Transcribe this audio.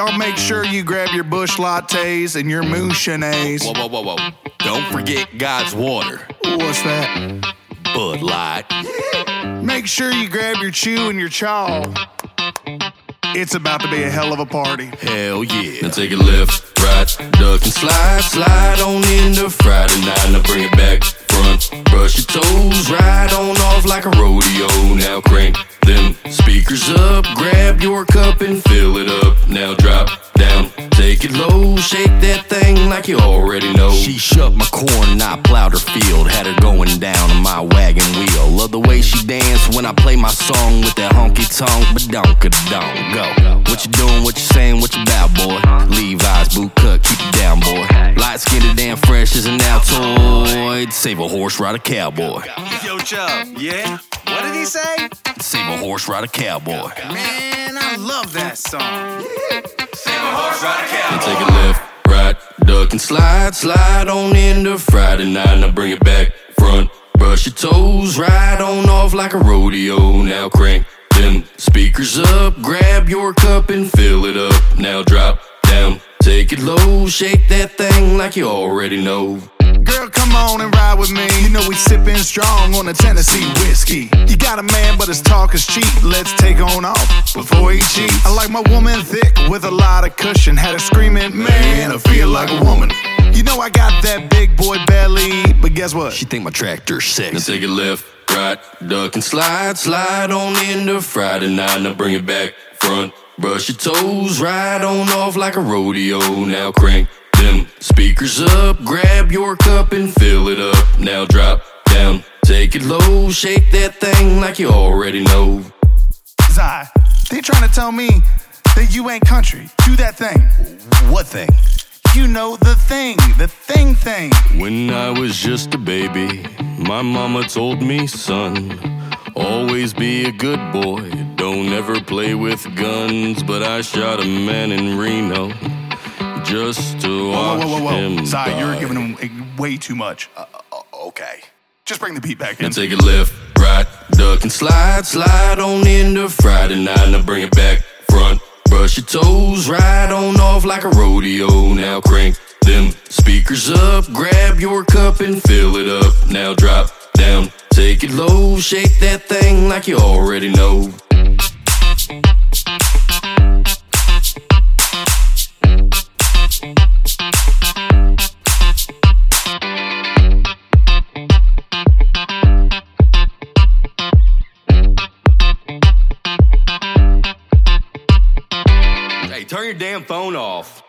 Y'all make sure you grab your Busch lattes and your moonshanays. Whoa, whoa, whoa, whoa. Don't forget God's water. What's that? Bud Light. Make sure you grab your chew and your chaw. It's about to be a hell of a party. Hell yeah. Now take a left, right, duck and slide. Slide on into Friday night. Now bring it back, Grab your cup and fill it up. Now drop down, take it low. Shake that thing like you already know. She shoved my corn, I plowed her field. Had her going down on my wagon wheel. Love the way she danced when I play my song with that honky tonk, but don't don't go. What you doing, what you saying, what you about, boy? Levi's boot cut, keep it down, boy. Light skinned and damn fresh as an Altoid. Save a horse, ride a cowboy. Yo, Chubb, yeah? What did he say? Save a horse, ride a cowboy. Man, I love that song. Now take a left, right, duck and slide, slide on into Friday night. Now bring it back, front, brush your toes, ride on off like a rodeo. Now crank them speakers up, grab your cup and fill it up. Now drop down, take it low, shake that thing like you already know. Girl, come on and ride with me. You know we sipping strong on a Tennessee whiskey. You got a man, but his talk is cheap. Let's take on off before he cheats. I like my woman thick with a lot of cushion. Had her screaming, man, I feel like a woman. You know I got that big boy belly, but guess what? She think my tractor's Now sexy. take it left, right, duck and slide, slide on into Friday night. Now bring it back, front, brush your toes, ride on off like a rodeo. Now crank them speakers up, grab your cup and fill it up. Now drop down, take it low, shake that thing like you already know. Zye, they trying to tell me that you ain't country. Do that thing. What thing? You know the thing, the thing thing. When I was just a baby, my mama told me, son, always be a good boy. Don't ever play with guns. But I shot a man in Reno just to Whoa, watch whoa, whoa, whoa, him. whoa. Zye, you're giving him way too much. Uh, uh, okay. Just bring the beat back Now in. take it left, right, duck and slide, slide on into Friday night. Now bring it back, front, brush your toes, ride on off like a rodeo. Now crank them speakers up, grab your cup and fill it up. Now drop down, take it low, shake that thing like you already know. Turn your damn phone off.